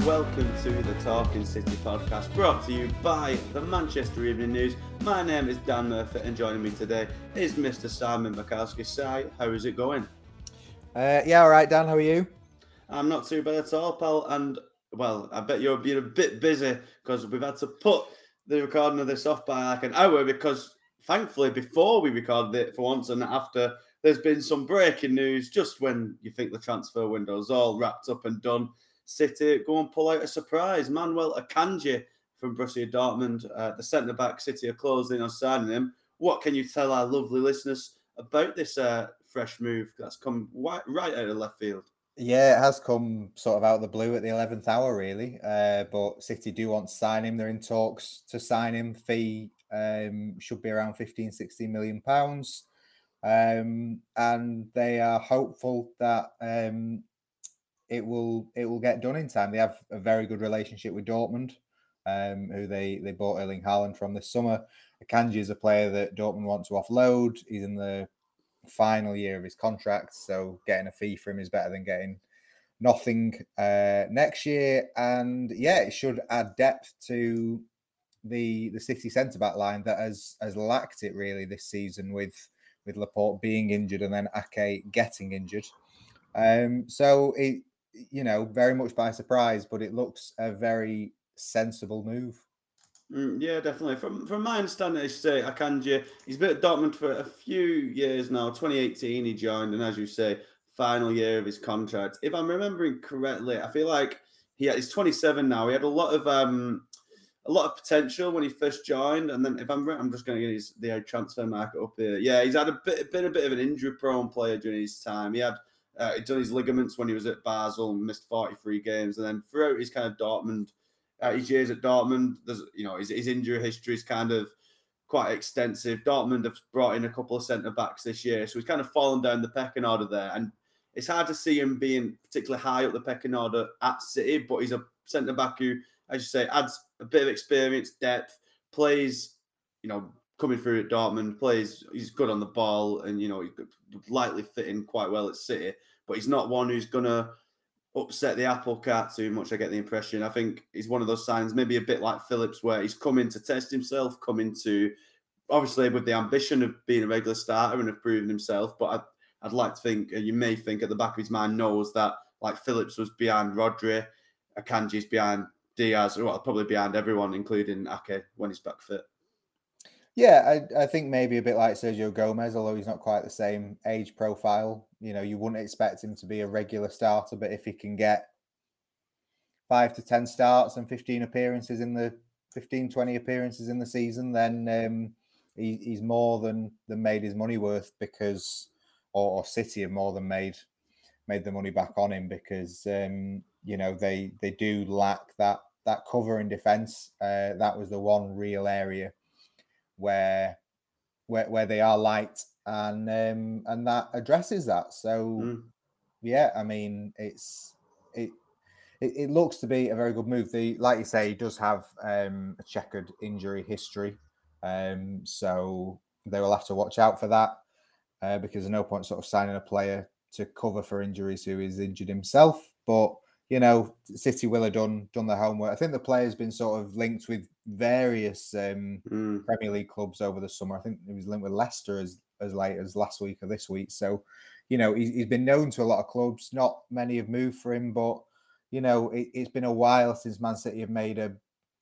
Hello, everybody, and welcome to the Talking City podcast brought to you by the Manchester Evening News. My name is Dan Murphy, and joining me today is Mr. Simon Bajkowski. Si, how is it going? Uh, yeah, all right, Dan. How are you? I'm not too bad at all, pal. And well, I bet you're being a bit busy because we've had to put the recording of this off by like an hour because, thankfully, before we recorded it for once and after, there's been some breaking news just when you think the transfer window's all wrapped up and done. City go and pull out a surprise. Manuel Akanji from Borussia Dortmund, uh, the centre back. City are closing on signing him. What can you tell our lovely listeners about this uh, fresh move that's come right, right out of left field? Yeah, it has come sort of out of the blue at the 11th hour, really. Uh, but City do want to sign him. They're in talks to sign him. Fee um, should be around 15, 16 million pounds. Um, and they are hopeful that um, it will it will get done in time. They have a very good relationship with Dortmund, um, who they they bought Erling Haaland from this summer. Akanji is a player that Dortmund want to offload. He's in the final year of his contract, so getting a fee for him is better than getting nothing uh, next year. And yeah, it should add depth to the the City centre back line that has has lacked it really this season with with Laporte being injured and then Ake getting injured. Um, so it you know, very much by surprise, but it looks a very sensible move. Mm, yeah, definitely. From from my understanding, I say Akanji, he's been at Dortmund for a few years now. 2018, he joined, and as you say, final year of his contract. If I'm remembering correctly, I feel like he he's 27 now. He had a lot of um a lot of potential when he first joined, and then if I'm I'm just going to get his the transfer market up here. Yeah, he's had a bit been a bit of an injury prone player during his time. He had uh, he'd done his ligaments when he was at Basel, missed 43 games, and then throughout his kind of Dortmund, uh, his years at Dortmund, there's you know his, his injury history is kind of quite extensive. Dortmund have brought in a couple of centre backs this year, so he's kind of fallen down the pecking order there, and it's hard to see him being particularly high up the pecking order at City, but he's a centre back who, as you say, adds a bit of experience, depth, plays, you know, coming through at Dortmund, plays, he's good on the ball, and you know, he's lightly in quite well at City but he's not one who's gonna upset the apple cart too much. I get the impression. I think he's one of those signs, maybe a bit like Phillips, where he's coming to test himself, coming to obviously with the ambition of being a regular starter and of proving himself. But I'd, I'd like to think, and you may think at the back of his mind knows that like Phillips was behind Rodri, Akanji's behind Dias, well, probably behind everyone, including Ake when he's back fit. Yeah, I, I think maybe a bit like Sergio Gomez, although he's not quite the same age profile. You know, you wouldn't expect him to be a regular starter, but if he can get five to 10 starts and 15 appearances in the 15, 20 appearances in the season, then um, he, he's more than, than made his money worth because, or, or City have more than made made the money back on him because um, you know they they do lack that that cover in defence. Uh, that was the one real area where where where they are light and um and that addresses that so mm. yeah i mean it's it, it, it looks to be a very good move the like you say he does have um a checkered injury history um so they will have to watch out for that uh, because there's no point sort of signing a player to cover for injuries who is injured himself but you know, City will have done done the homework. I think the player's been sort of linked with various um, mm. Premier League clubs over the summer. I think he was linked with Leicester as as late as last week or this week. So, you know, he's, he's been known to a lot of clubs. Not many have moved for him, but you know, it, has been a while since Man City have made a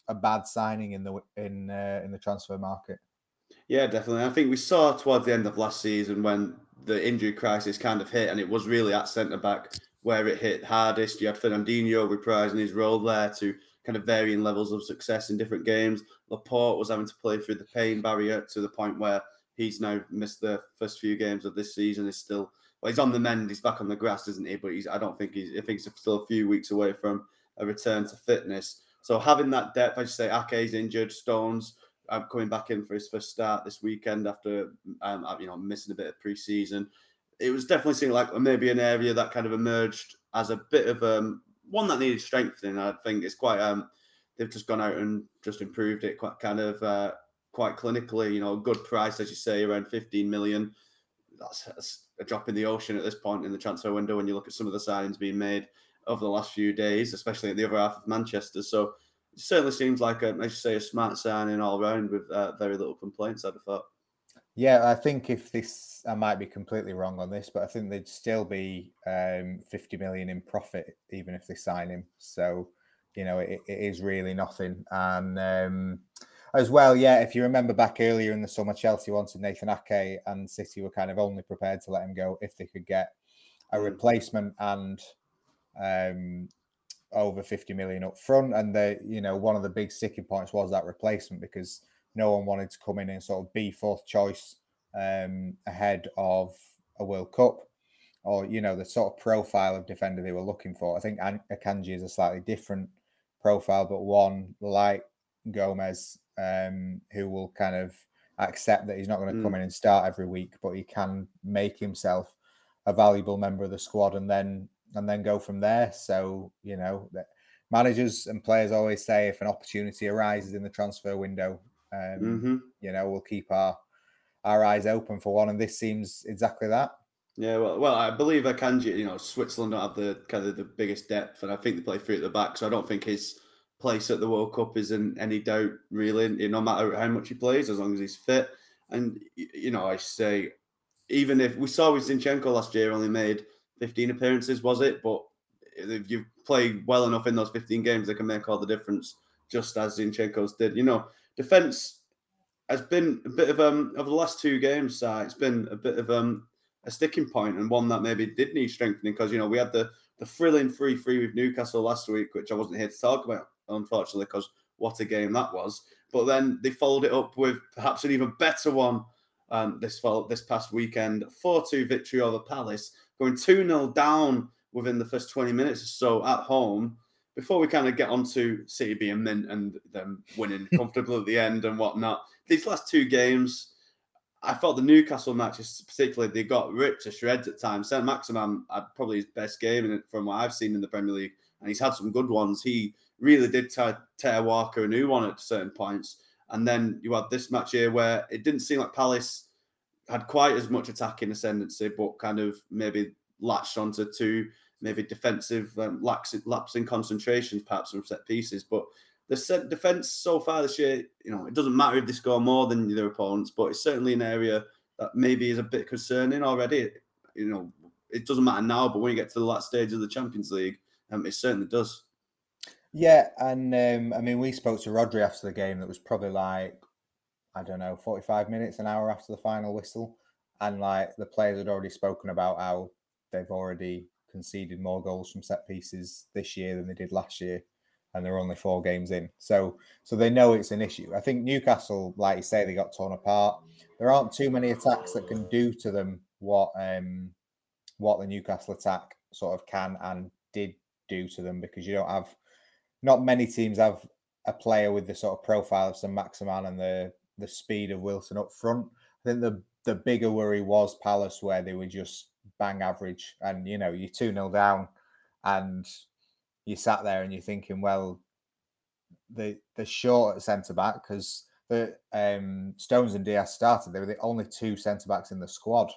a bad signing in the in uh, in the transfer market. Yeah, definitely. I think we saw towards the end of last season when the injury crisis kind of hit, and it was really at centre back where it hit hardest. You had Fernandinho reprising his role there to kind of varying levels of success in different games. Laporte was having to play through the pain barrier to the point where he's now missed the first few games of this season. Is still well, he's on the mend. He's back on the grass, isn't he? But he's I don't think he's I think he's still a few weeks away from a return to fitness. So having that depth, I just say Ake's injured, Stones I'm coming back in for his first start this weekend after um, you know missing a bit of pre-season it was definitely seeming like maybe an area that kind of emerged as a bit of um, one that needed strengthening. I think it's quite um, they've just gone out and just improved it quite kind of uh, quite clinically. You know, good price as you say, around 15 million. That's, that's, a drop in the ocean at this point in the transfer window when you look at some of the signings being made over the last few days, especially at the other half of Manchester. So it certainly seems like, a, as you say, a smart signing all round with uh, very little complaints. I'd have thought. Yeah, I think if this, I might be completely wrong on this, but I think they'd still be um, 50 million in profit even if they sign him. So, you know, it, it is really nothing. And um, as well, yeah, if you remember back earlier in the summer, Chelsea wanted Nathan Ake and City were kind of only prepared to let him go if they could get a mm. replacement and um, over 50 million up front. And the, you know, one of the big sticking points was that replacement because no one wanted to come in and sort of be fourth choice um, ahead of a World Cup or, you know, the sort of profile of defender they were looking for. I think Akanji is a slightly different profile, but one like Gomez, um, who will kind of accept that he's not going to mm. come in and start every week, but he can make himself a valuable member of the squad and then and then go from there. So you know, managers and players always say if an opportunity arises in the transfer window, um, mm-hmm. you know, we'll keep our our eyes open for one, and this seems exactly that. Yeah, well, well, I believe Akanji, you know, Switzerland don't have the kind of the biggest depth, and I think they play three at the back, so I don't think his place at the World Cup is in any doubt, really. No matter how much he plays, as long as he's fit, and you know, I say, even if we saw with Zinchenko last year, only made 15 appearances, was it? But if you play well enough in those 15 games, they can make all the difference, just as Zinchenko's did. You know, defense has been a bit of um over the last two games. It's been a bit of um a sticking point and one that maybe did need strengthening because you know we had the the thrilling three three with Newcastle last week, which I wasn't here to talk about, unfortunately, because what a game that was. But then they followed it up with perhaps an even better one um, this this past weekend, four two victory over Palace going 2 0 down within the first 20 minutes or so at home before we kind of get on to City being mint and them winning comfortably at the end and whatnot. These last two games, I thought the Newcastle matches, particularly, they got ripped to shreds at times. Saint Maximin had probably his best game in it from what I've seen in the Premier League, and he's had some good ones. He really did tear, tear Walker a new one at certain points. And then you had this match here where it didn't seem like Palace had quite as much attacking ascendancy, but kind of maybe latched onto two maybe defensive um, lax, lapsing concentrations, perhaps from set pieces. But the defense so far this year, you know, it doesn't matter if they score more than their opponents, but it's certainly an area that maybe is a bit concerning already. You know, it doesn't matter now, but when you get to the last stage of the Champions League, um, it certainly does. Yeah, and um, I mean, we spoke to Rodri after the game. That was probably like I don't know, 45 minutes, an hour after the final whistle. And like the players had already spoken about how they've already conceded more goals from set pieces this year than they did last year. And they're only four games in. So so they know it's an issue. I think Newcastle, like you say, they got torn apart. There aren't too many attacks that can do to them what um what the Newcastle attack sort of can and did do to them because you don't have not many teams have a player with the sort of profile of Saint Maximin and the the speed of Wilson up front. I think the the bigger worry was Palace, where they were just bang average, and you know you're two 0 down, and you sat there and you're thinking, well, the the short at centre back because the um, Stones and Dias started. They were the only two centre backs in the squad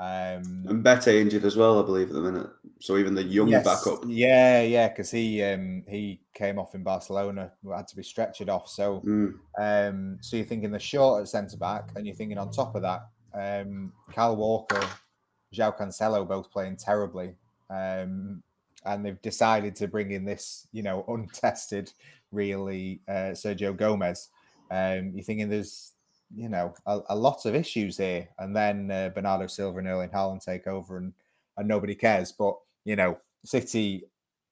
um, and Mbete injured as well, I believe, at the minute. So even the young yes, backup. Yeah, yeah, because he um, he came off in Barcelona, had to be stretchered off. So, mm. um, so you're thinking the short at centre back, and you're thinking on top of that, um, Kyle Walker, João Cancelo both playing terribly, um, and they've decided to bring in this, you know, untested, really uh, Sergio Gomez. Um, you're thinking there's you know, a, a lot of issues here. And then uh, Bernardo Silva and Erling Haaland take over and, and nobody cares. But, you know, City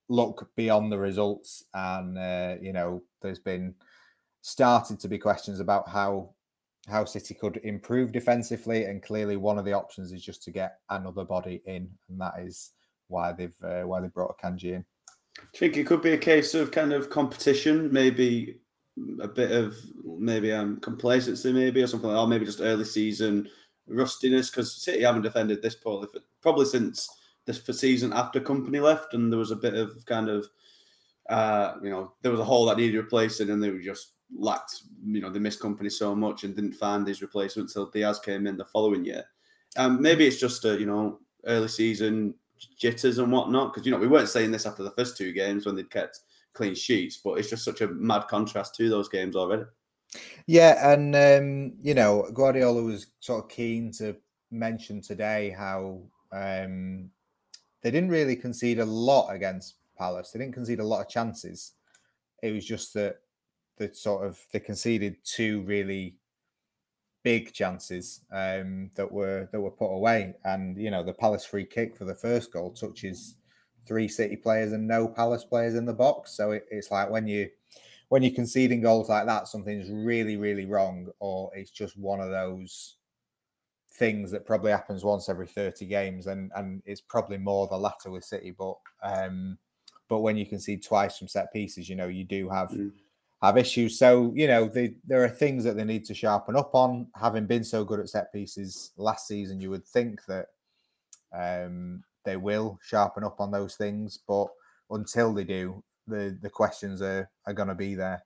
look beyond the results. And, uh, you know, there's been started to be questions about how how City could improve defensively. And clearly one of the options is just to get another body in. And that is why they've uh, why they brought Akanji in. You think it could be a case of kind of competition, maybe a bit of maybe um complacency, maybe or something like, or maybe just early season rustiness because City haven't defended this poorly for, probably since this for season after Kompany left, and there was a bit of kind of uh, you know there was a hole that needed replacing, and they were just lacked you know they missed Kompany so much and didn't find his replacement until Dias came in the following year. Um, maybe it's just a you know early season jitters and whatnot. Because you know we weren't saying this after the first two games when they'd kept clean sheets, but it's just such a mad contrast to those games already. Yeah, and um, you know Guardiola was sort of keen to mention today how um, they didn't really concede a lot against Palace. They didn't concede a lot of chances. It was just that the sort of they conceded two really big chances um, that were that were put away, and you know the Palace free kick for the first goal touches three City players and no Palace players in the box. So it, it's like when you when you're conceding goals like that, something's really really wrong, or it's just one of those things that probably happens once every 30 games. And and it's probably more the latter with City but um but when you concede twice from set pieces you know you do have mm have issues. So you know, they, there are things that they need to sharpen up on. Having been so good at set pieces last season, you would think that um, they will sharpen up on those things. But until they do, the the questions are are going to be there.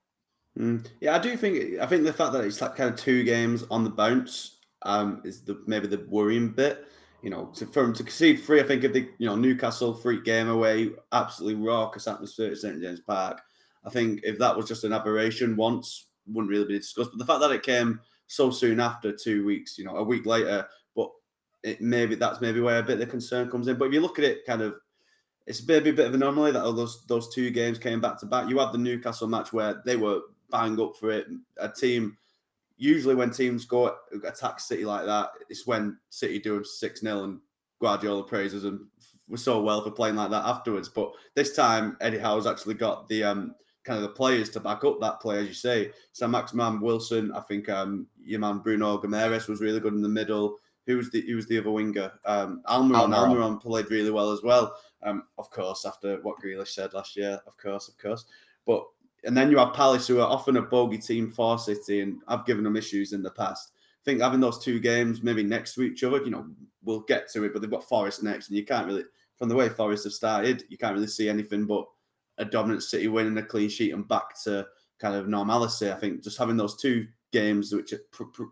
Mm. Yeah, I do think I think the fact that it's like kind of two games on the bounce um, is the maybe the worrying bit. You know, to, for them to concede three, I think if the you know Newcastle free game away, absolutely raucous atmosphere at St James Park I think if that was just an aberration once, wouldn't really be discussed. But the fact that it came so soon after two weeks, you know, a week later, but it maybe that's maybe where a bit of the concern comes in. But if you look at it, kind of, it's maybe a bit of an anomaly that all those those two games came back to back. You had the Newcastle match where they were bang up for it. A team usually when teams go attack City like that, it's when City do them six 0 and Guardiola praises them so well for playing like that afterwards. But this time, Eddie Howe's actually got the um kind of the players to back up that play, as you say. So Maximin Wilson, I think um, your man Bruno Guimaraes was really good in the middle. Who was the who was the other winger? Um, Almiron. Almiron. Almiron played really well as well. Um, of course, after what Grealish said last year, of course, of course. But and then you have Palace, who are often a bogey team for City, and I've given them issues in the past. I think having those two games maybe next to each other, you know, we'll get to it, but they've got Forest next, and you can't really, from the way Forest have started, you can't really see anything but a dominant City winning a clean sheet and back to kind of normality. I think just having those two games which pr- pr-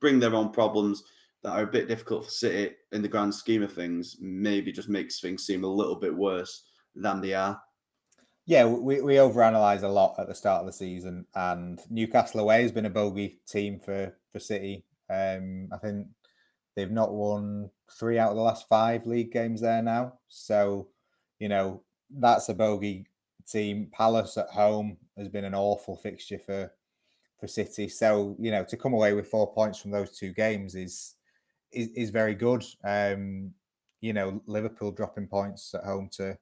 bring their own problems that are a bit difficult for City in the grand scheme of things, maybe just makes things seem a little bit worse than they are. Yeah, we, we overanalyze a lot at the start of the season, and Newcastle away has been a bogey team for for City. Um, I think they've not won three out of the last five league games there now. So, you know, that's a bogey team. Palace at home has been an awful fixture for for City. So you know to come away with four points from those two games is is, is very good. Um, you know Liverpool dropping points at home to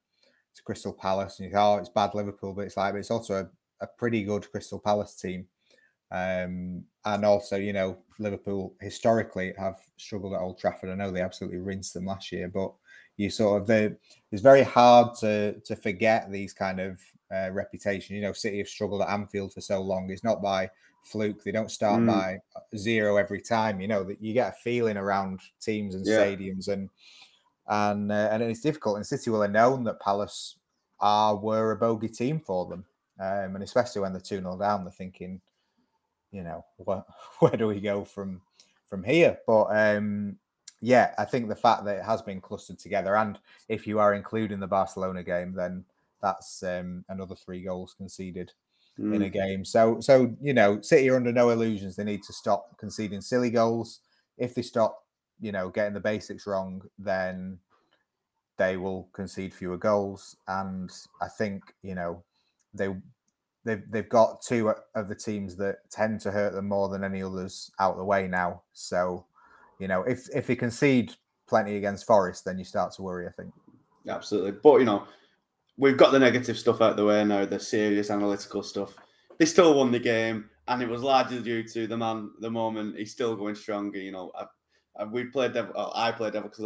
to Crystal Palace, and you go, oh, it's bad Liverpool, but it's like but it's also a, a pretty good Crystal Palace team. Um, and also, you know, Liverpool historically have struggled at Old Trafford. I know they absolutely rinsed them last year, but you sort of the it's very hard to to forget these kind of uh, reputation. You know, City have struggled at Anfield for so long. It's not by fluke. They don't start mm. by zero every time. You know that you get a feeling around teams and yeah. stadiums, and and uh, and it's difficult. And City will have known that Palace are were a bogey team for them, um, and especially when they're two 0 down, they're thinking, you know, what, where do we go from from here? But um, yeah, I think the fact that it has been clustered together, and if you are including the Barcelona game, then that's um, another three goals conceded mm. in a hmm. game. So, so you know, City are under no illusions. They need to stop conceding silly goals. If they stop, you know, getting the basics wrong, then they will concede fewer goals. And I think you know they they've they've got two of the teams that tend to hurt them more than any others out the way now. So you know, if if he concede plenty against Forest, then you start to worry. I think. Absolutely, but you know, we've got the negative stuff out the way now. The serious analytical stuff. They still won the game, and it was largely due to the man. The moment he's still going stronger. You know, I, I, we played. Devil, I played Devil's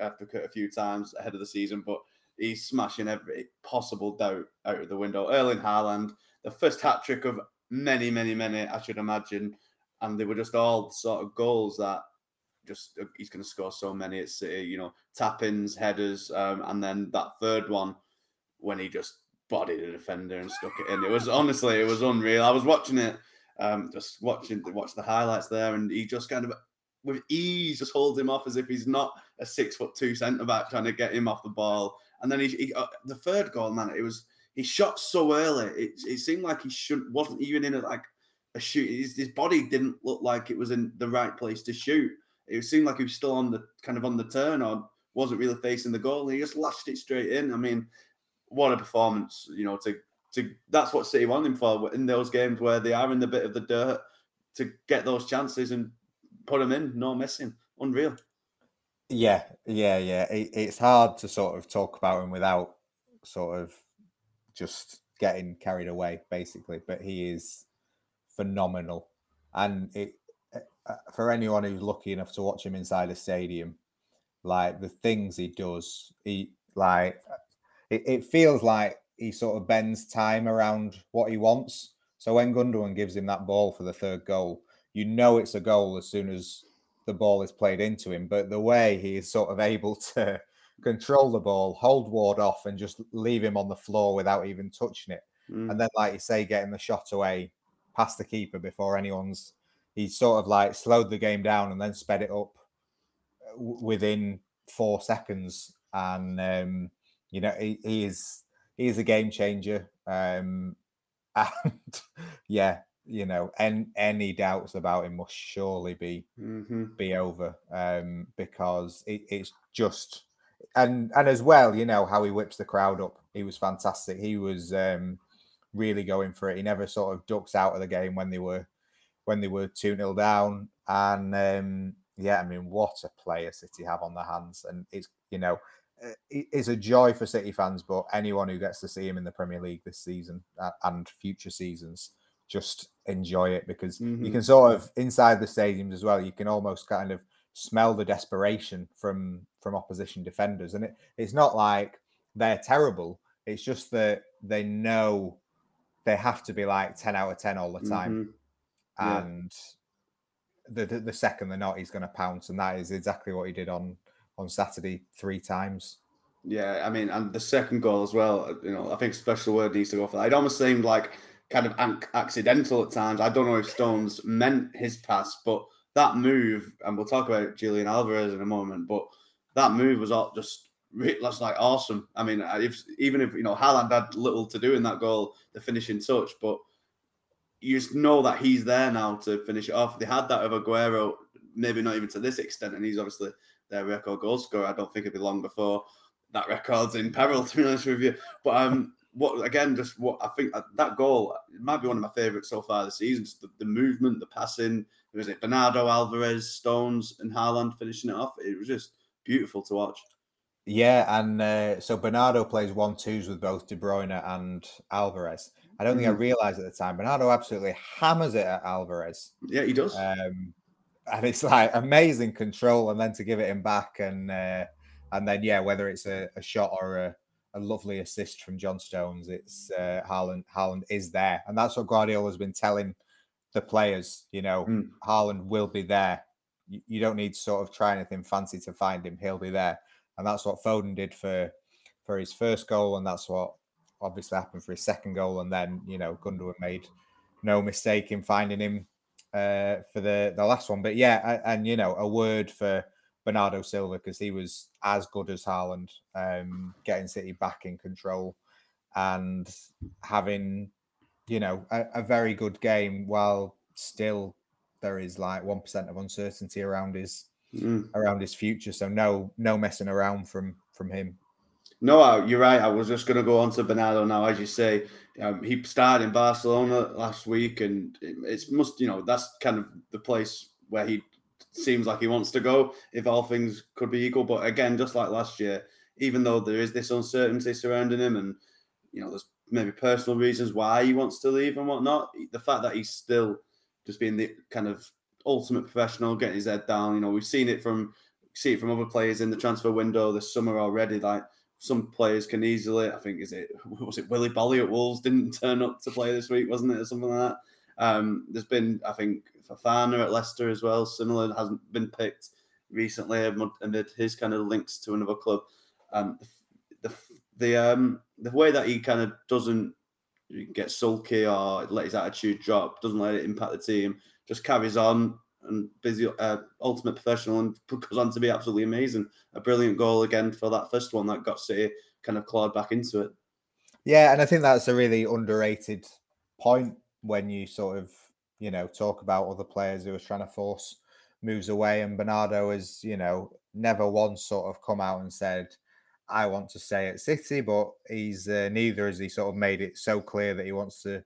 advocate a few times ahead of the season, but he's smashing every possible doubt out of the window. Erling Haaland, the first hat trick of many, many, many, I should imagine, and they were just all sort of goals that just uh, he's going to score so many at City. You know, tap ins, headers, um, and then that third one when he just bodied a defender and stuck it in. It was honestly, it was unreal. I was watching it, um, just watching watch the highlights there, and he just kind of with ease just holds him off as if he's not a six foot two centre back trying to get him off the ball. And then he, he uh, the third goal, man, it was he shot so early. It, it seemed like he shouldn't wasn't even in a, like a shoot. His, his body didn't look like it was in the right place to shoot. It seemed like he was still on the kind of on the turn or wasn't really facing the goal. He just lashed it straight in. I mean, what a performance! You know, to to that's what City want him for in those games where they are in the bit of the dirt to get those chances and put them in, no missing. Unreal. Yeah, yeah, yeah. It, it's hard to sort of talk about him without sort of just getting carried away, basically. But he is phenomenal, and it for anyone who's lucky enough to watch him inside a stadium, like the things he does, he like it, it feels like he sort of bends time around what he wants. So when Gundogan gives him that ball for the third goal, you know it's a goal as soon as the ball is played into him. But the way he is sort of able to control the ball, hold Ward off, and just leave him on the floor without even touching it. Mm. And then, like you say, getting the shot away past the keeper before anyone's. He sort of like slowed the game down and then sped it up uh, within four seconds. And um, you know, he, he is he is a game changer. Um, and yeah, you know, and any doubts about him must surely be mm-hmm. be over um, because it, it's just and and as well, you know how he whips the crowd up. He was fantastic. He was um, really going for it. He never sort of ducks out of the game when they were when they were two 0 down. And um, yeah, I mean, what a player City have on their hands, and it's you know uh, it's a joy for City fans, but anyone who gets to see him in the Premier League this season and future seasons just enjoy it because mm-hmm. you can sort of inside the stadiums as well. You can almost kind of smell the desperation from from opposition defenders, and it, it's not like they're terrible. It's just that they know they have to be like ten out of ten all the time, mm-hmm. Yeah. and the, the, the second they're not, he's going to pounce, and that is exactly what he did on on Saturday three times. Yeah, I mean, and the second goal as well. You know, I think special word needs to go for that. It almost seemed like kind of accidental at times. I don't know if Stones meant his pass, but that move, and we'll talk about Julian Alvarez in a moment, but that move was all just that's like awesome. I mean, if even if you know Haaland had little to do in that goal, the finishing touch, but you just know that he's there now to finish it off. They had that of Aguero, maybe not even to this extent, and he's obviously their record goal scorer. I don't think it'd be long before that record's in peril, to be honest with you. But um, what again, just what I think uh, that goal might be one of my favourites so far this season. Just the, the movement, the passing. Was it Bernardo Alvarez, Stones, and Haaland finishing it off? It was just beautiful to watch. Yeah, and uh, so Bernardo plays one twos with both De Bruyne and Alvarez. I don't think mm-hmm. I realized at the time. Bernardo absolutely hammers it at Alvarez. Yeah, he does. Um, and it's like amazing control, and then to give it him back, and uh, and then yeah, whether it's a, a shot or a a lovely assist from John Stones. It's uh, Haaland. Haaland is there, and that's what Guardiola has been telling the players. You know, mm. Haaland will be there. You, you, don't need to sort of try anything fancy to find him. He'll be there, and that's what Foden did for for his first goal, and that's what obviously happened for his second goal. And then you know, Gundogan made no mistake in finding him uh, for the the last one. But yeah, and, you know, a word for Bernardo Silva because he was as good as Haaland, um, getting City back in control and having, you know, a, a very good game while still there is like one percent of uncertainty around his mm. around his future. So no no messing around from from him. No, you're right. I was just going to go on to Bernardo now, as you say. Um, he started in Barcelona last week, and it's must you know that's kind of the place where he seems like he wants to go if all things could be equal. But again, just like last year, even though there is this uncertainty surrounding him and you know there's maybe personal reasons why he wants to leave and whatnot, the fact that he's still just being the kind of ultimate professional, getting his head down. You know, we've seen it from see it from other players in the transfer window this summer already. Like some players can easily, I think, is it was it Willy Boly at Wolves didn't turn up to play this week, wasn't it, or something like that. Um, there's been, I think, Fofana at Leicester as well. Similar hasn't been picked recently amid his kind of links to another club. Um, the the um the way that he kind of doesn't get sulky or let his attitude drop, doesn't let it impact the team, just carries on and busy, uh, ultimate professional, and goes on to be absolutely amazing. A brilliant goal again for that first one that got City kind of clawed back into it. Yeah, and I think that's a really underrated point when you sort of you know talk about other players who are trying to force moves away, and Bernardo has you know never once sort of come out and said. I want to stay at City, but he's uh, neither has he sort of made it so clear that he wants to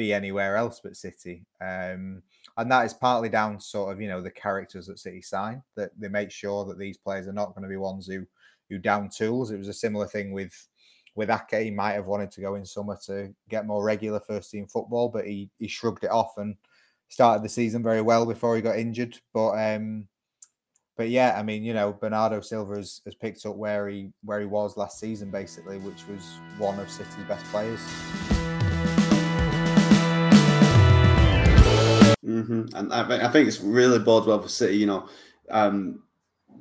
be anywhere else but City. Um, and that is partly down to sort of, you know, the characters that City sign, that they make sure that these players are not going to be ones who who down tools. It was a similar thing with with Ake. He might have wanted to go in summer to get more regular first team football, but he he shrugged it off and started the season very well before he got injured. But um but yeah, I mean, you know, Bernardo Silva has, has picked up where he where he was last season, basically, which was one of City's best players. Mm-hmm. And I, I think it's really bodes well for City. You know, um,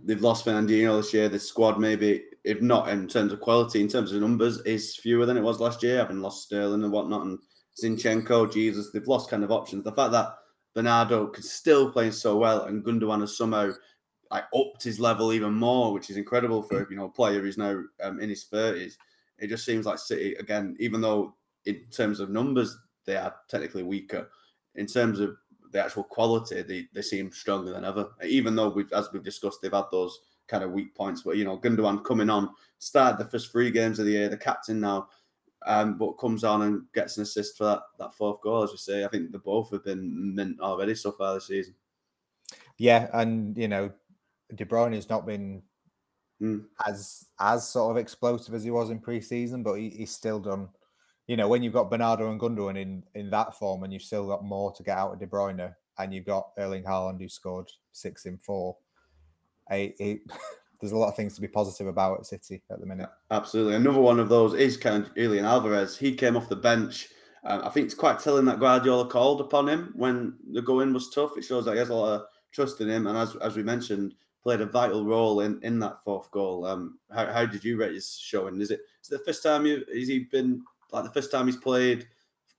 they've lost Fernandinho this year. The squad, maybe, if not in terms of quality, in terms of numbers, is fewer than it was last year. Having lost Sterling and whatnot, and Zinchenko, Jesus, they've lost kind of options. The fact that Bernardo could still playing so well, and Gundogan has somehow like upped his level even more, which is incredible for you know a player who's now um, in his thirties. It just seems like City again, even though in terms of numbers they are technically weaker, in terms of the actual quality, they, they seem stronger than ever. Even though we've, as we've discussed, they've had those kind of weak points. But you know, Gundogan coming on, started the first three games of the year, the captain now, um, but comes on and gets an assist for that that fourth goal. As we say, I think the both have been mint already so far this season. Yeah, and you know, De Bruyne has not been mm. as as sort of explosive as he was in pre-season, but he, he's still done you know, when you've got Bernardo and Gundogan in in that form, and you've still got more to get out of De Bruyne, and you've got Erling Haaland who scored six in four, I, it, there's a lot of things to be positive about at City at the minute. Absolutely, another one of those is kind of Julian Alvarez. He came off the bench. Um, I think it's quite telling that Guardiola called upon him when the going was tough. It shows that he has a lot of trust in him, and as as we mentioned, played a vital role in, in that fourth goal. Um, how, how did you rate his showing? Is it is it the first time you has he been like the first time he's played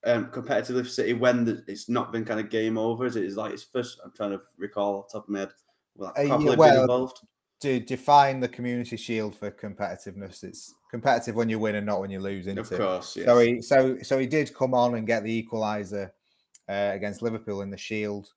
um, competitively for City when the, it's not been kind of game over? Is it is like his first? I'm trying to recall off the top of my head. Well, uh, yeah, well, involved. To define the community shield for competitiveness, it's competitive when you win and not when you lose. Into. Of course, yes. So he so so he did come on and get the equaliser uh, against Liverpool in the Shield.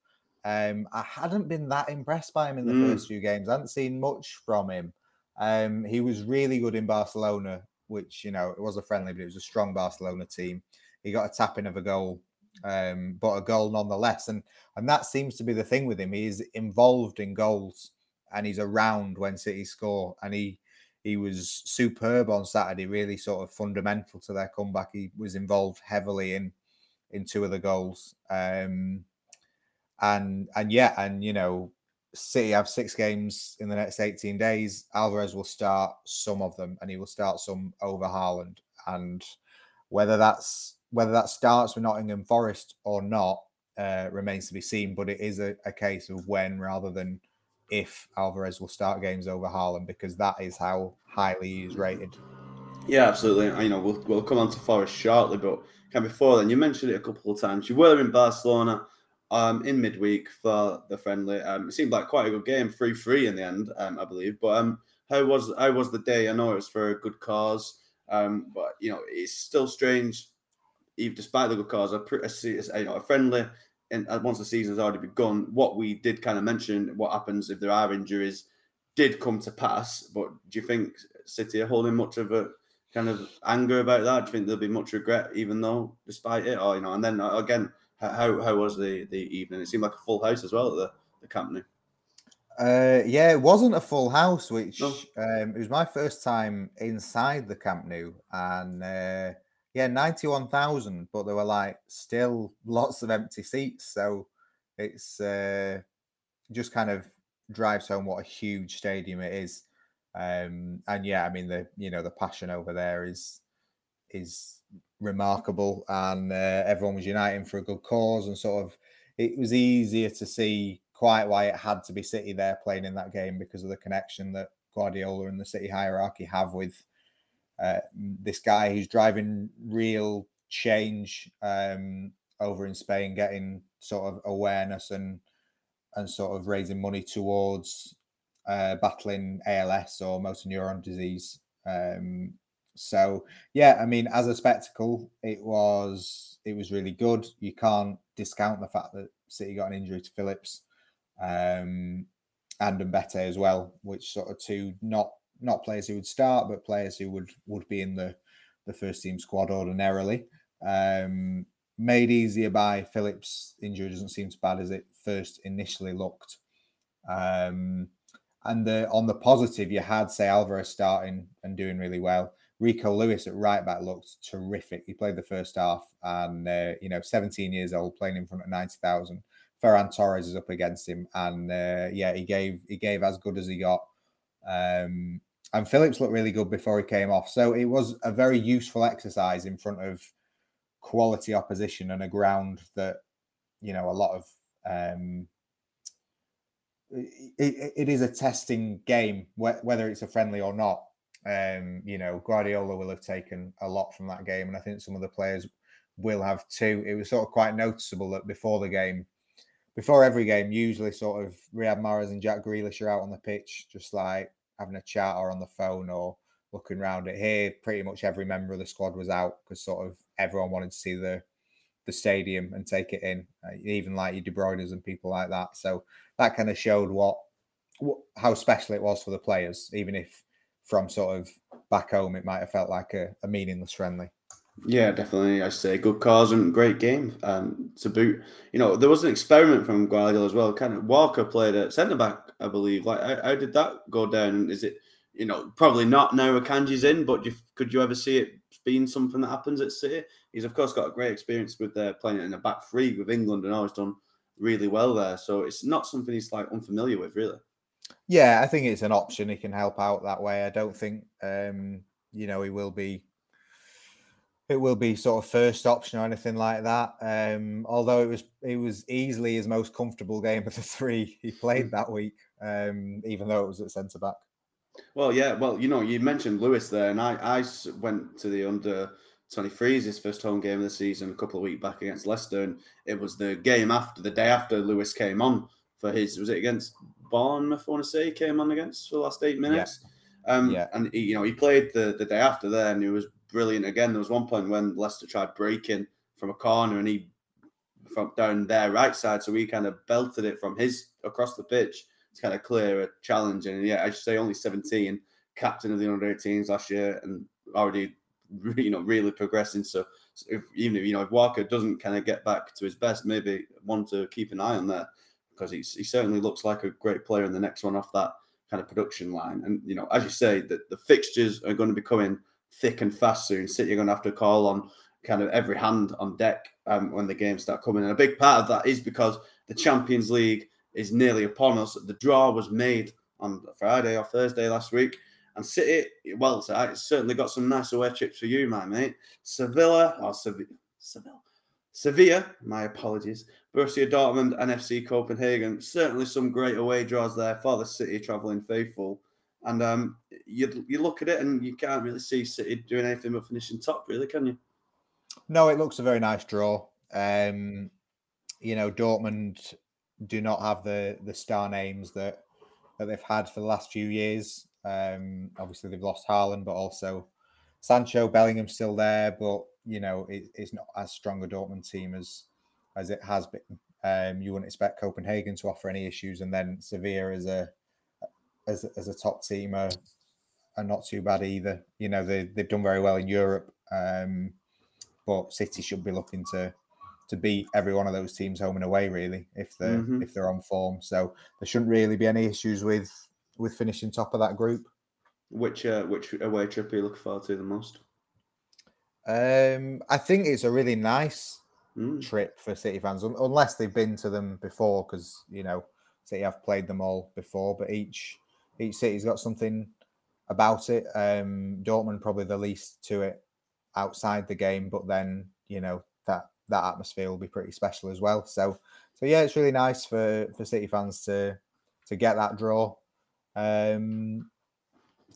Um, I hadn't been that impressed by him in the mm. first few games. I hadn't seen much from him. Um, he was really good in Barcelona which you know it was a friendly, but it was a strong Barcelona team. He got a tapping of a goal, um, but a goal nonetheless, and and that seems to be the thing with him. He's involved in goals and he's around when City score, and he he was superb on Saturday, really sort of fundamental to their comeback. He was involved heavily in in two of the goals. Um, and and yeah, and you know, City have six games in the next 18 days. Alvarez will start some of them and he will start some over Haaland. And whether that's whether that starts with Nottingham Forest or not uh, remains to be seen. But it is a, a, case of when rather than if Alvarez will start games over Haaland because that is how highly he is rated. Yeah, absolutely. I, you know, we'll, we'll come on to Forest shortly, but kind of before then, you mentioned it a couple of times. You were in Barcelona um, in midweek for the friendly. Um, it seemed like quite a good game, three three in the end, um, I believe. But um, how was how was the day? I know it was for a good cause, um, but you know it's still strange, even despite the good cause. A, a, you know, a friendly, and uh, once the season's already begun, what we did kind of mention, what happens if there are injuries, did come to pass. But do you think City are holding much of a kind of anger about that? Do you think there'll be much regret, even though despite it, or you know, and then uh, again how how was the the evening? It seemed like a full house as well at the the Camp Nou. Uh, yeah, it wasn't a full house, which no. um, it was my first time inside the Camp Nou, and uh, yeah, ninety one thousand, but there were like still lots of empty seats, so it's uh, just kind of drives home what a huge stadium it is. Um, and yeah, I mean the you know the passion over there is is remarkable, and uh, everyone was uniting for a good cause, and sort of it was easier to see quite why it had to be City there playing in that game because of the connection that Guardiola and the City hierarchy have with uh, this guy who's driving real change um, over in Spain, getting sort of awareness and and sort of raising money towards uh, battling ALS or motor neuron disease. Um, so yeah, I mean, as a spectacle, it was it was really good. You can't discount the fact that City got an injury to Phillips um, and Mbete as well, which sort of two not not players who would start, but players who would would be in the the first team squad ordinarily. Um, made easier by Phillips' injury doesn't seem as bad as it first initially looked. Um, and the, on the positive, you had say Alvarez starting and doing really well. Rico Lewis at right back looked terrific. He played the first half, and uh, you know, 17 years old, playing in front of 90,000. Ferran Torres is up against him, and uh, yeah, he gave he gave as good as he got. Um, and Phillips looked really good before he came off, so it was a very useful exercise in front of quality opposition and a ground that you know a lot of um, it, it is a testing game whether it's a friendly or not um, you know guardiola will have taken a lot from that game and i think some of the players will have too it was sort of quite noticeable that before the game before every game usually sort of riyad mahrez and jack grealish are out on the pitch just like having a chat or on the phone or looking around it here pretty much every member of the squad was out because sort of everyone wanted to see the the stadium and take it in, uh, even like your De Bruyne's and people like that. So that kind of showed what, what how special it was for the players, even if from sort of back home it might have felt like a, a meaningless friendly. Yeah, definitely. I say good cause and great game. Um, to boot, you know, there was an experiment from Guardiola as well. Kind of Walker played at centre back, I believe. Like, how, how, did that go down? Is it, you know, probably not now Akanji's in, but you, could you ever see it being something that happens at City? He's of course got a great experience with uh, playing in a back three with England and always done really well there. So it's not something he's like unfamiliar with, really. Yeah, I think it's an option. He can help out that way. I don't think, um, you know, he will be. It will be sort of first option or anything like that. Um, although it was it was easily his most comfortable game of the three he played that week, um, even though it was at centre back. Well, yeah. Well, you know, you mentioned Lewis there, and I I went to the under 23 is his first home game of the season a couple of weeks back against Leicester, and it was the game after the day after Lewis came on for his was it against Bournemouth? I want to say he came on against for the last eight minutes. Yeah. Um, yeah. and he, you know he played the the day after there, and he was brilliant again. There was one point when Leicester tried breaking from a corner, and he from down their right side, so he kind of belted it from his across the pitch to kind of clear a challenge. And yeah, I should say only 17, captain of the under 18s last year, and already you know really progressing. So if even if you know if Walker doesn't kind of get back to his best, maybe one to keep an eye on there because he certainly looks like a great player in the next one off that kind of production line. And you know, as you say, that the fixtures are going to be coming thick and fast soon. City are going to have to call on kind of every hand on deck um, when the games start coming. And a big part of that is because the Champions League is nearly upon us. The draw was made on Friday or Thursday last week. And City, well, it's certainly got some nice away trips for you, my mate. Sevilla, or Sevilla, Sevilla, Sevilla, my apologies. Borussia Dortmund and FC Copenhagen. Certainly some great away draws there for the City travelling faithful. And um, you, you look at it and you can't really see City doing anything but finishing top, really, can you? No, it looks a very nice draw. Um, you know, Dortmund do not have the the star names that that they've had for the last few years. Um, obviously, they've lost Haaland, but also Sancho, Bellingham still there, but you know it, it's not as strong a Dortmund team as as it has been. Um, you wouldn't expect Copenhagen to offer any issues, and then Sevilla as a as, as a top team are, are not too bad either. You know they they've done very well in Europe, um, but City should be looking to to beat every one of those teams home and away really if they're mm-hmm. if they're on form. So there shouldn't really be any issues with with finishing top of that group. Which uh, which away trip are you looking forward to the most? Um, I think it's a really nice mm. trip for City fans, unless they've been to them before, because you know City have played them all before. But each each city's got something about it. Um, Dortmund probably the least to it outside the game, but then you know that that atmosphere will be pretty special as well. So so yeah, it's really nice for for City fans to to get that draw. Um,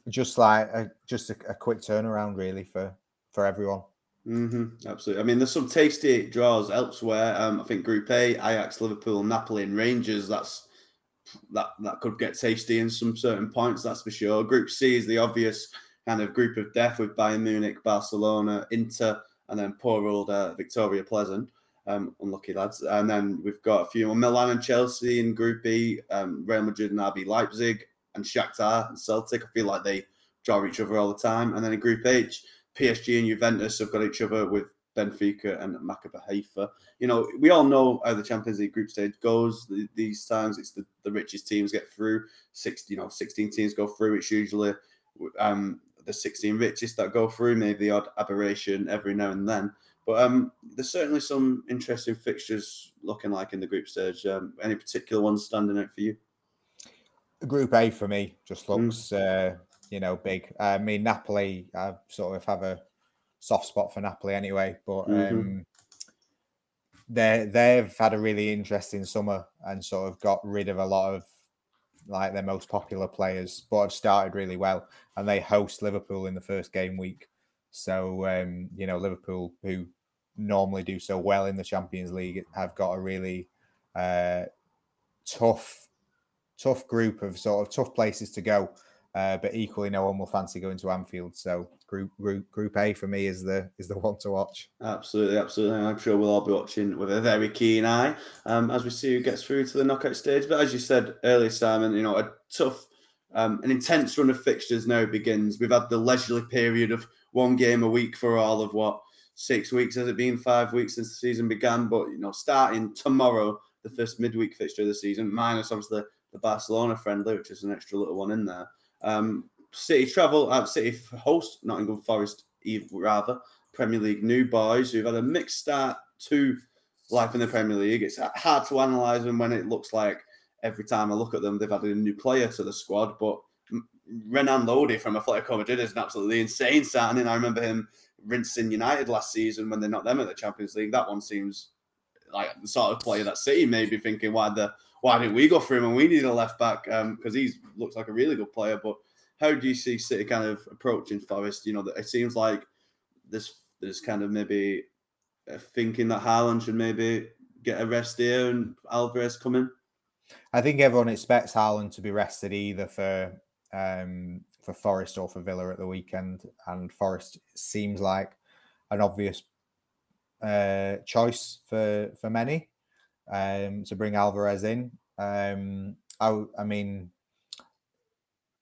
just like a, just a, a quick turnaround, really, for for everyone. Mm-hmm, absolutely. I mean, there's some tasty draws elsewhere. Um, I think Group A, Ajax, Liverpool, Napoli, and Rangers. That's that that could get tasty in some certain points. That's for sure. Group C is the obvious kind of group of death with Bayern Munich, Barcelona, Inter, and then poor old uh, Viktoria Plzeň. Um, unlucky lads. And then we've got a few more Milan and Chelsea in Group B, um, Real Madrid and RB Leipzig, and Shakhtar and Celtic. I feel like they draw each other all the time. And then in Group H, PSG and Juventus have got each other with Benfica and Maccabi Haifa. You know, we all know how the Champions League group stage goes. These times, it's the, the richest teams get through. Six, you know, sixteen teams go through. It's usually um, the sixteen richest that go through. Maybe the odd aberration every now and then. But um, there's certainly some interesting fixtures looking like in the group stage. Um, any particular ones standing out for you? Group A for me just hmm. looks, mm. uh, you know, big. I mean, Napoli, I sort of have a soft spot for Napoli anyway, but mm-hmm. um, they they've had a really interesting summer and sort of got rid of a lot of like their most popular players, but have started really well. And they host Liverpool in the first game week, so um, you know Liverpool, who normally do so well in the Champions League, have got a really uh, tough, tough group of sort of tough places to go. Uh, but equally, no one will fancy going to Anfield. So group group group A for me is the is the one to watch. Absolutely, absolutely. I'm sure we'll all be watching with a very keen eye um, as we see who gets through to the knockout stage. But as you said earlier, Simon, you know a tough, um, an intense run of fixtures now begins. We've had the leisurely period of one game a week for all of what six weeks has it been? Five weeks since the season began. But you know, starting tomorrow, the first midweek fixture of the season, minus obviously the Barcelona friendly, which is an extra little one in there. Um, City travel, uh, City host Nottingham Forest, Eve rather Premier League new boys who've had a mixed start to life in the Premier League. It's hard to analyse them when it looks like every time I look at them, they've added a new player to the squad. But Renan Lodi from Atletico Madrid is an absolutely insane signing. I remember him rinsing United last season when they knocked them at the Champions League. That one seems like the sort of player that City may be thinking, why the why didn't we go for him and we need a left back? Because um, he looks like a really good player. But how do you see City kind of approaching Forest? You know, it seems like there's there's kind of maybe thinking that Haaland should maybe get a rest here and Alvarez coming. I think everyone expects Haaland to be rested either for um, for Forest or for Villa at the weekend, and Forest seems like an obvious uh, choice for for many um, to bring Alvarez in. Um, I, I mean,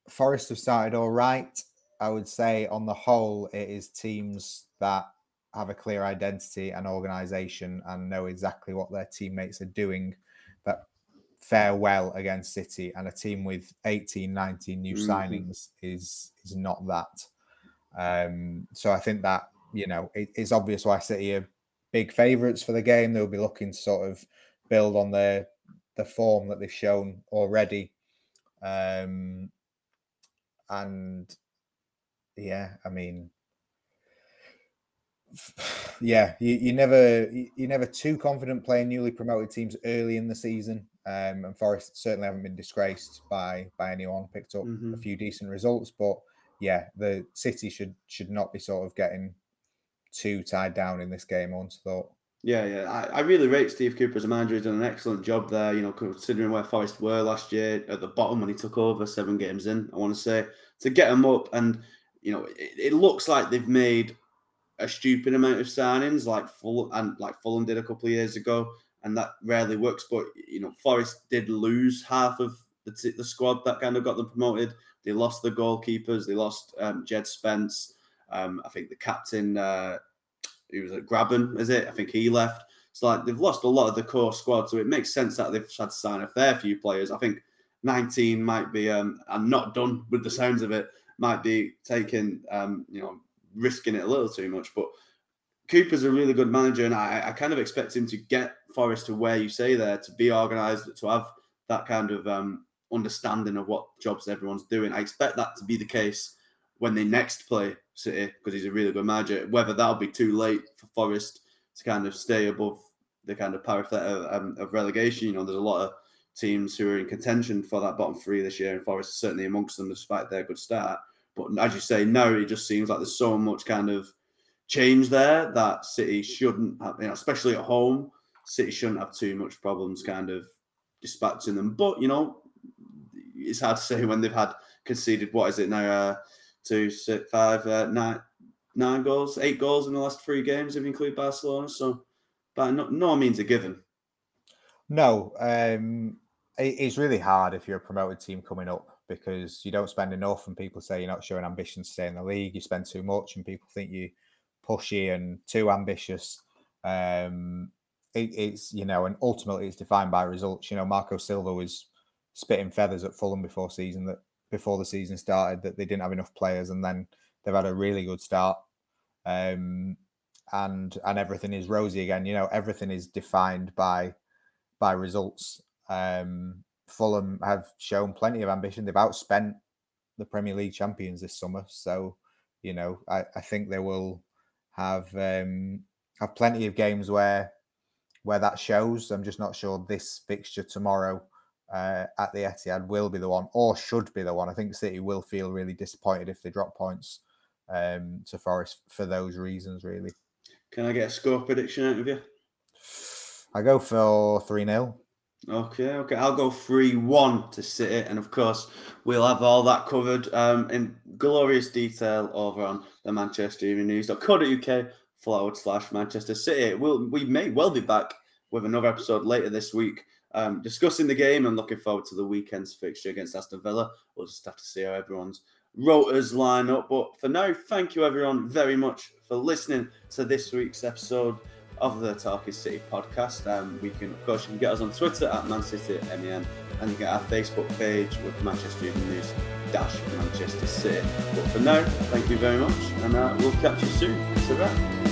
Forest have started all right. I would say on the whole, it is teams that have a clear identity and organization and know exactly what their teammates are doing that fare well against City. And a team with 18, 19 new mm-hmm. signings is is not that. Um, so I think that, you know, it, it's obvious why City are big favourites for the game. They'll be looking to sort of build on their the form that they've shown already. Um, and yeah, I mean, yeah, you, you never you're never too confident playing newly promoted teams early in the season. Um, and Forest certainly haven't been disgraced by by anyone. Picked up mm-hmm. a few decent results, but yeah, the City should should not be sort of getting too tied down in this game. Once thought. Yeah, yeah. I, I really rate Steve Cooper as a manager. He's done an excellent job there, you know, considering where Forest were last year at the bottom when he took over seven games in, I want to say, to get them up. And, you know, it, it looks like they've made a stupid amount of signings, like full and like Fulham did a couple of years ago, and that rarely works. But you know, Forest did lose half of the, t- the squad that kind of got them promoted. They lost the goalkeepers. They lost um, Djed Spence. Um, I think the captain uh, he was at Grabban, is it? I think he left. It's like they've lost a lot of the core squad, so it makes sense that they've had to sign a fair few players. I think 19 might be, um, I'm not done with the sounds of it, might be taking, um, you know, risking it a little too much. But Cooper's a really good manager, and I, I kind of expect him to get Forest to where you say there, to be organised, to have that kind of um, understanding of what jobs everyone's doing. I expect that to be the case when they next play City because he's a really good manager. Whether that'll be too late for Forest to kind of stay above the kind of parapet of, um, of relegation. You know, there's a lot of teams who are in contention for that bottom three this year, and Forest is certainly amongst them despite their good start. But as you say, now it just seems like there's so much kind of change there that City shouldn't have, you know, especially at home, City shouldn't have too much problems kind of dispatching them. But, you know, it's hard to say when they've had conceded. What is it now? Uh, two, six, five, uh, nine, nine goals, eight goals in the last three games if you include Barcelona. So, by no, no means a given. No, um, it, it's really hard if you're a promoted team coming up because you don't spend enough, and people say you're not showing ambition to stay in the league. You spend too much, and people think you pushy and too ambitious. Um, it, it's you know, and ultimately it's defined by results. You know, Marco Silva was spitting feathers at Fulham before season that before the season started that they didn't have enough players, and then they've had a really good start. Um, and and everything is rosy again. You know, everything is defined by by results. Um, Fulham have shown plenty of ambition. They've outspent the Premier League champions this summer, so you know I, I think they will have um, have plenty of games where where that shows. I'm just not sure this fixture tomorrow uh, at the Etihad will be the one, or should be the one. I think City will feel really disappointed if they drop points um, to Forest for those reasons. Really. Can I get a score prediction out of you? I go for three 0 Okay, okay. I'll go 3 1 to City. And of course, we'll have all that covered um, in glorious detail over on the Manchester Evening News.co.uk forward slash Manchester City. We'll, we may well be back with another episode later this week um, discussing the game and looking forward to the weekend's fixture against Aston Villa. We'll just have to see how everyone's rotors line up. But for now, thank you everyone very much for listening to this week's episode of the Talking City podcast. Um, we can, of course, you can get us on Twitter at Man City MEN, and you get our Facebook page with Manchester Evening News dash Manchester City. But for now, thank you very much, and uh, we'll catch you soon. That.